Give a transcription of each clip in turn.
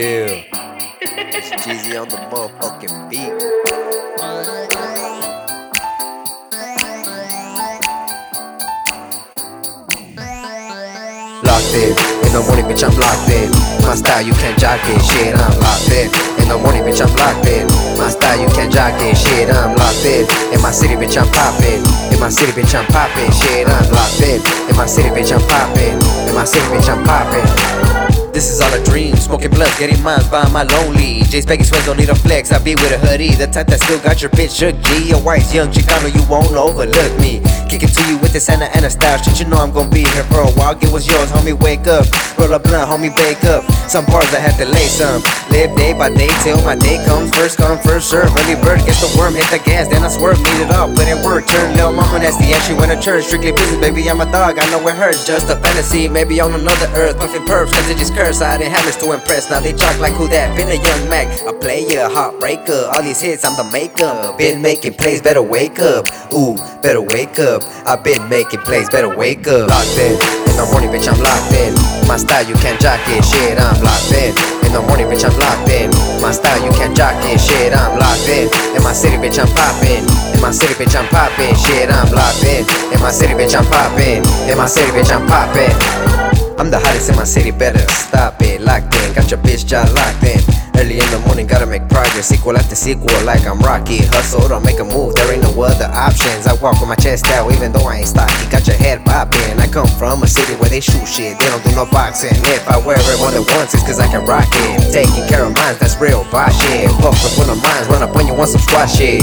Yeah. it's Jeezy on the motherfucking beat. Locked in, in the morning, bitch, I'm locked in. My style, you can't jock it, shit, I'm locked in. In the morning, bitch, I'm locked in. My style, you can't jock it, shit, I'm locked in. In my city, bitch, I'm poppin'. In my city, bitch, I'm poppin', shit, I'm locked in. In my city, bitch, I'm poppin'. In my city, bitch, I'm poppin'. This is all a dream, smoking blunts, getting mines by my lonely. J's baggy sweats don't need a flex, I be with a hoodie, the type that still got your bitch shook. G, a white young Chicano, you won't overlook me. Kick it to you with the Santa Ana style, shit, you know I'm gonna be here for a while. Get what's yours, homie, wake up. Roll a blunt, homie, bake up. Some bars I had to lay some. Live day by day till my day comes. First come, first serve. Early bird gets the worm, hit the gas, then I swerve, need it all, put in work. Turn little mama, nasty, the entry when a church. Strictly business, baby, I'm a dog, I know it hurts. Just a fantasy, maybe on another earth. Puffin' perps, cause it just curse. I didn't have this to impress. Now they talk like who that? Been a young Mac, a player, heartbreaker. All these hits, I'm the maker. Been making plays, better wake up. Ooh, better wake up. I've been making plays, better wake up. Locked in, in the morning, bitch, I'm locked in. My style, you can't jock it, shit, I'm locked in. In the morning, bitch, I'm locked in. My style, you can't jock it, shit, I'm locked in. In my city, bitch, I'm poppin'. In my city, bitch, I'm poppin', shit, I'm locked in. In my city, bitch, I'm poppin'. In my city, bitch, I'm poppin'. I'm the hottest in my city, better stop it. Locked in, got your bitch jaw locked in. Early in the morning, gotta make progress. Sequel after sequel, like I'm Rocky. Hustle, don't make a move, there ain't no other options. I walk with my chest out, even though I ain't stocky. Got your head popping. I come from a city where they shoot shit, they don't do no boxing. If I wear it more than it's cause I can rock it. Taking care of mines, that's real boss shit. Fuck with one of mines, run up on you on some squash shit.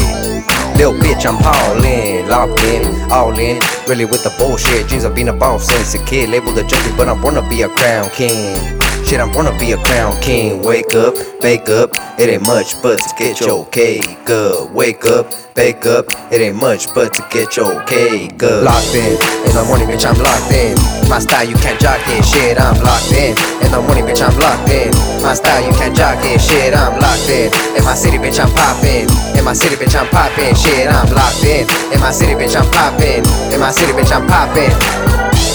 Lil bitch, I'm all in, locked in, all in. Really with the bullshit. Dreams of being a boss since a kid. Labeled a junkie, but I'm to be a crown king. Shit, I'm born to be a crown king. Wake up, bake up. It ain't much but to get your cake up. Wake up, bake up. It ain't much but to get your cake up. Locked in, in the morning, bitch, I'm locked in. My style, you can't jock it. Shit, I'm locked in. In the morning, bitch, I'm locked in. My style, you can't jock it. Shit, I'm locked in. In my city, bitch, I'm poppin'. In my city, bitch, I'm poppin'. Shit, I'm locked in. In my city, bitch, I'm poppin'. In my city, bitch, I'm poppin'.